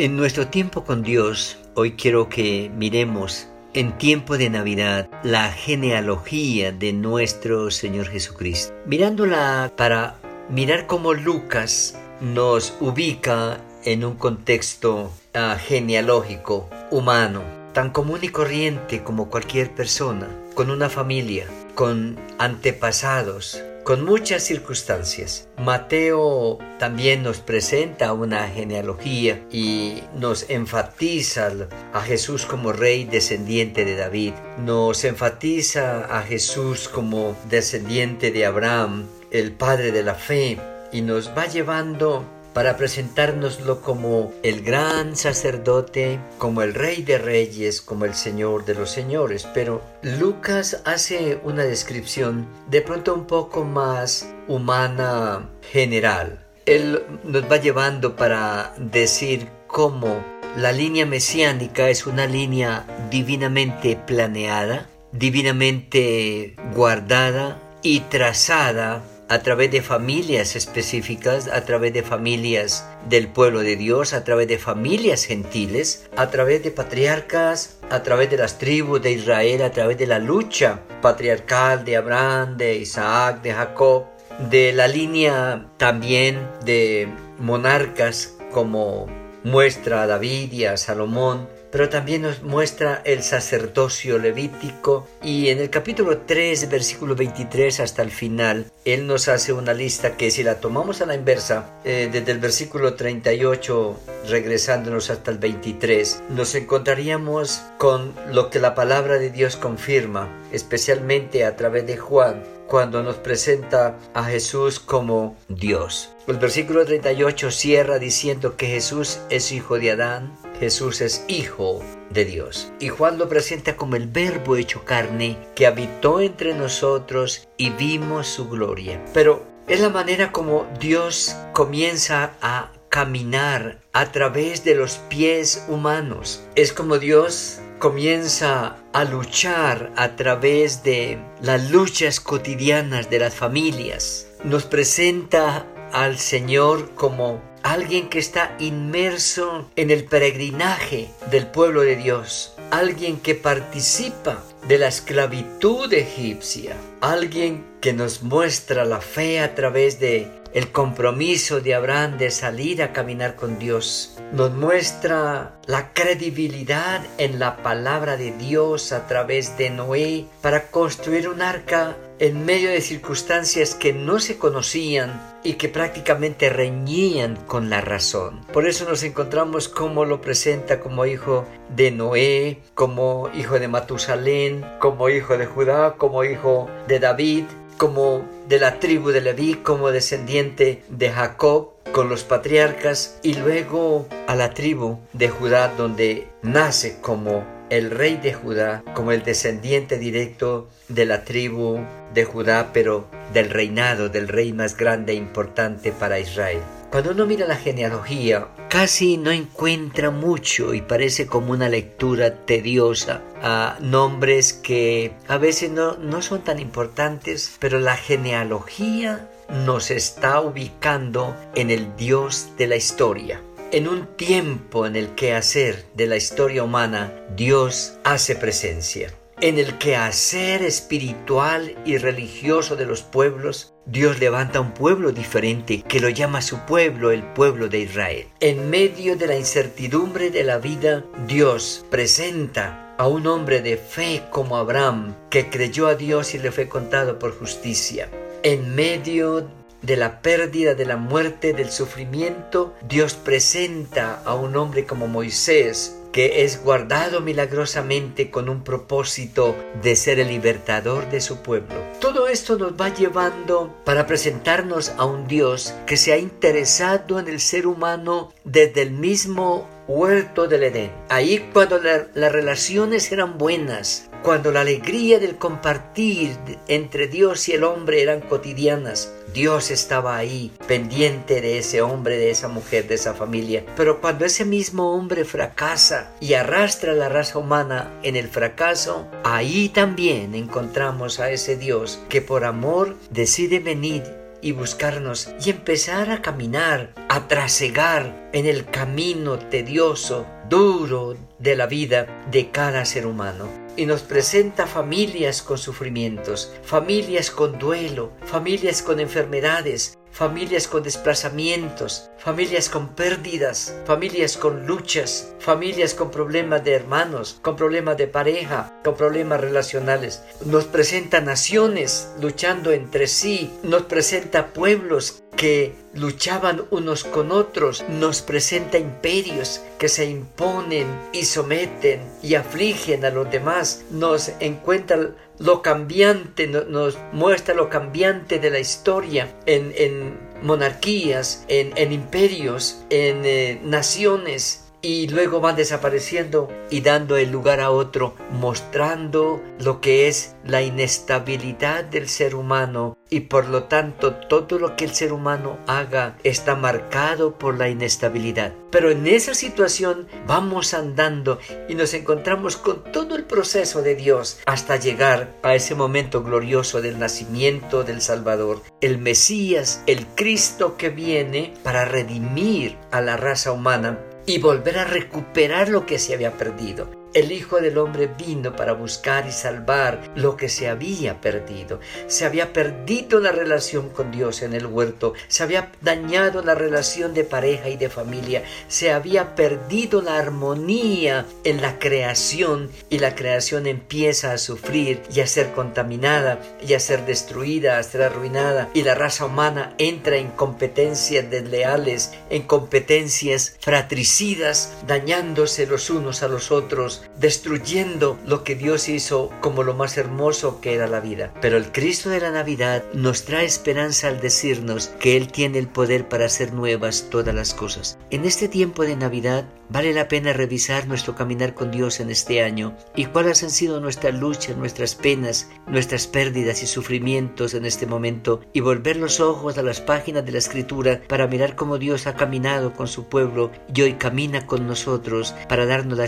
En nuestro tiempo con Dios, hoy quiero que miremos en tiempo de Navidad la genealogía de nuestro Señor Jesucristo. Mirándola para mirar cómo Lucas nos ubica en un contexto uh, genealógico humano, tan común y corriente como cualquier persona, con una familia, con antepasados, con muchas circunstancias. Mateo también nos presenta una genealogía y nos enfatiza a Jesús como rey descendiente de David, nos enfatiza a Jesús como descendiente de Abraham, el padre de la fe, y nos va llevando para presentárnoslo como el gran sacerdote, como el rey de reyes, como el señor de los señores. Pero Lucas hace una descripción de pronto un poco más humana general. Él nos va llevando para decir cómo la línea mesiánica es una línea divinamente planeada, divinamente guardada y trazada a través de familias específicas, a través de familias del pueblo de Dios, a través de familias gentiles, a través de patriarcas, a través de las tribus de Israel, a través de la lucha patriarcal de Abraham, de Isaac, de Jacob, de la línea también de monarcas como muestra David y Salomón, pero también nos muestra el sacerdocio levítico y en el capítulo 3, versículo 23 hasta el final, él nos hace una lista que si la tomamos a la inversa, eh, desde el versículo 38 regresándonos hasta el 23, nos encontraríamos con lo que la palabra de Dios confirma, especialmente a través de Juan, cuando nos presenta a Jesús como Dios. El versículo 38 cierra diciendo que Jesús es hijo de Adán, Jesús es hijo de Dios. Y Juan lo presenta como el verbo hecho carne que habitó entre nosotros y vimos su gloria. Pero es la manera como Dios comienza a caminar a través de los pies humanos. Es como Dios comienza a luchar a través de las luchas cotidianas de las familias. Nos presenta al Señor como alguien que está inmerso en el peregrinaje del pueblo de Dios, alguien que participa de la esclavitud egipcia, alguien que nos muestra la fe a través de el compromiso de Abraham de salir a caminar con Dios. Nos muestra la credibilidad en la palabra de Dios a través de Noé para construir un arca en medio de circunstancias que no se conocían y que prácticamente reñían con la razón. Por eso nos encontramos como lo presenta como hijo de Noé, como hijo de Matusalén, como hijo de Judá, como hijo de David, como de la tribu de Leví, como descendiente de Jacob con los patriarcas y luego a la tribu de Judá donde nace como el rey de Judá, como el descendiente directo de la tribu de Judá, pero del reinado del rey más grande e importante para Israel. Cuando uno mira la genealogía, casi no encuentra mucho y parece como una lectura tediosa a nombres que a veces no, no son tan importantes, pero la genealogía nos está ubicando en el Dios de la historia. En un tiempo en el que hacer de la historia humana, Dios hace presencia. En el quehacer espiritual y religioso de los pueblos, Dios levanta un pueblo diferente que lo llama su pueblo, el pueblo de Israel. En medio de la incertidumbre de la vida, Dios presenta a un hombre de fe como Abraham, que creyó a Dios y le fue contado por justicia. En medio de la pérdida, de la muerte, del sufrimiento, Dios presenta a un hombre como Moisés, que es guardado milagrosamente con un propósito de ser el libertador de su pueblo. Todo esto nos va llevando para presentarnos a un Dios que se ha interesado en el ser humano desde el mismo huerto del Edén. Ahí cuando las relaciones eran buenas, cuando la alegría del compartir entre Dios y el hombre eran cotidianas, Dios estaba ahí, pendiente de ese hombre, de esa mujer, de esa familia. Pero cuando ese mismo hombre fracasa y arrastra a la raza humana en el fracaso, ahí también encontramos a ese Dios que por amor decide venir y buscarnos y empezar a caminar, a trasegar en el camino tedioso, duro de la vida de cada ser humano y nos presenta familias con sufrimientos, familias con duelo, familias con enfermedades, familias con desplazamientos, familias con pérdidas, familias con luchas, familias con problemas de hermanos, con problemas de pareja, con problemas relacionales. Nos presenta naciones luchando entre sí, nos presenta pueblos que luchaban unos con otros, nos presenta imperios que se imponen y someten y afligen a los demás, nos encuentra lo cambiante, nos muestra lo cambiante de la historia en, monarquías, en, imperios, en eh, naciones, y luego van desapareciendo y dando el lugar a otro, mostrando lo que es la inestabilidad del ser humano y por lo tanto todo lo que el ser humano haga está marcado por la inestabilidad. Pero en esa situación vamos andando y nos encontramos con todo el proceso de Dios hasta llegar a ese momento glorioso del nacimiento del Salvador, el Mesías, el Cristo que viene para redimir a la raza humana y volver a recuperar lo que se había perdido. El Hijo del Hombre vino para buscar y salvar lo que se había perdido. Se había perdido la relación con Dios en el huerto, se había dañado la relación de pareja y de familia, se había perdido la armonía en la creación. Y la creación empieza a sufrir y a ser contaminada y a ser destruida, a ser arruinada. Y la raza humana entra en competencias desleales, en competencias fratricidas, dañándose los unos a los otros destruyendo lo que Dios hizo como lo más hermoso que era la vida. Pero el Cristo de la Navidad nos trae esperanza al decirnos que Él tiene el poder para hacer nuevas todas las cosas. En este tiempo de Navidad vale la pena revisar nuestro caminar con Dios en este año y cuáles han sido nuestras luchas, nuestras penas, nuestras pérdidas y sufrimientos en este momento y volver los ojos a las páginas de la Escritura para mirar cómo Dios ha caminado con su pueblo y hoy camina con nosotros para darnos la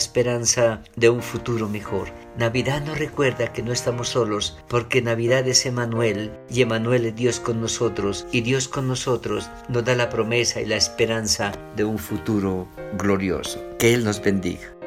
de un futuro mejor. Navidad nos recuerda que no estamos solos, porque Navidad es Emanuel y Emanuel es Dios con nosotros y Dios con nosotros nos da la promesa y la esperanza de un futuro glorioso. Que Él nos bendiga.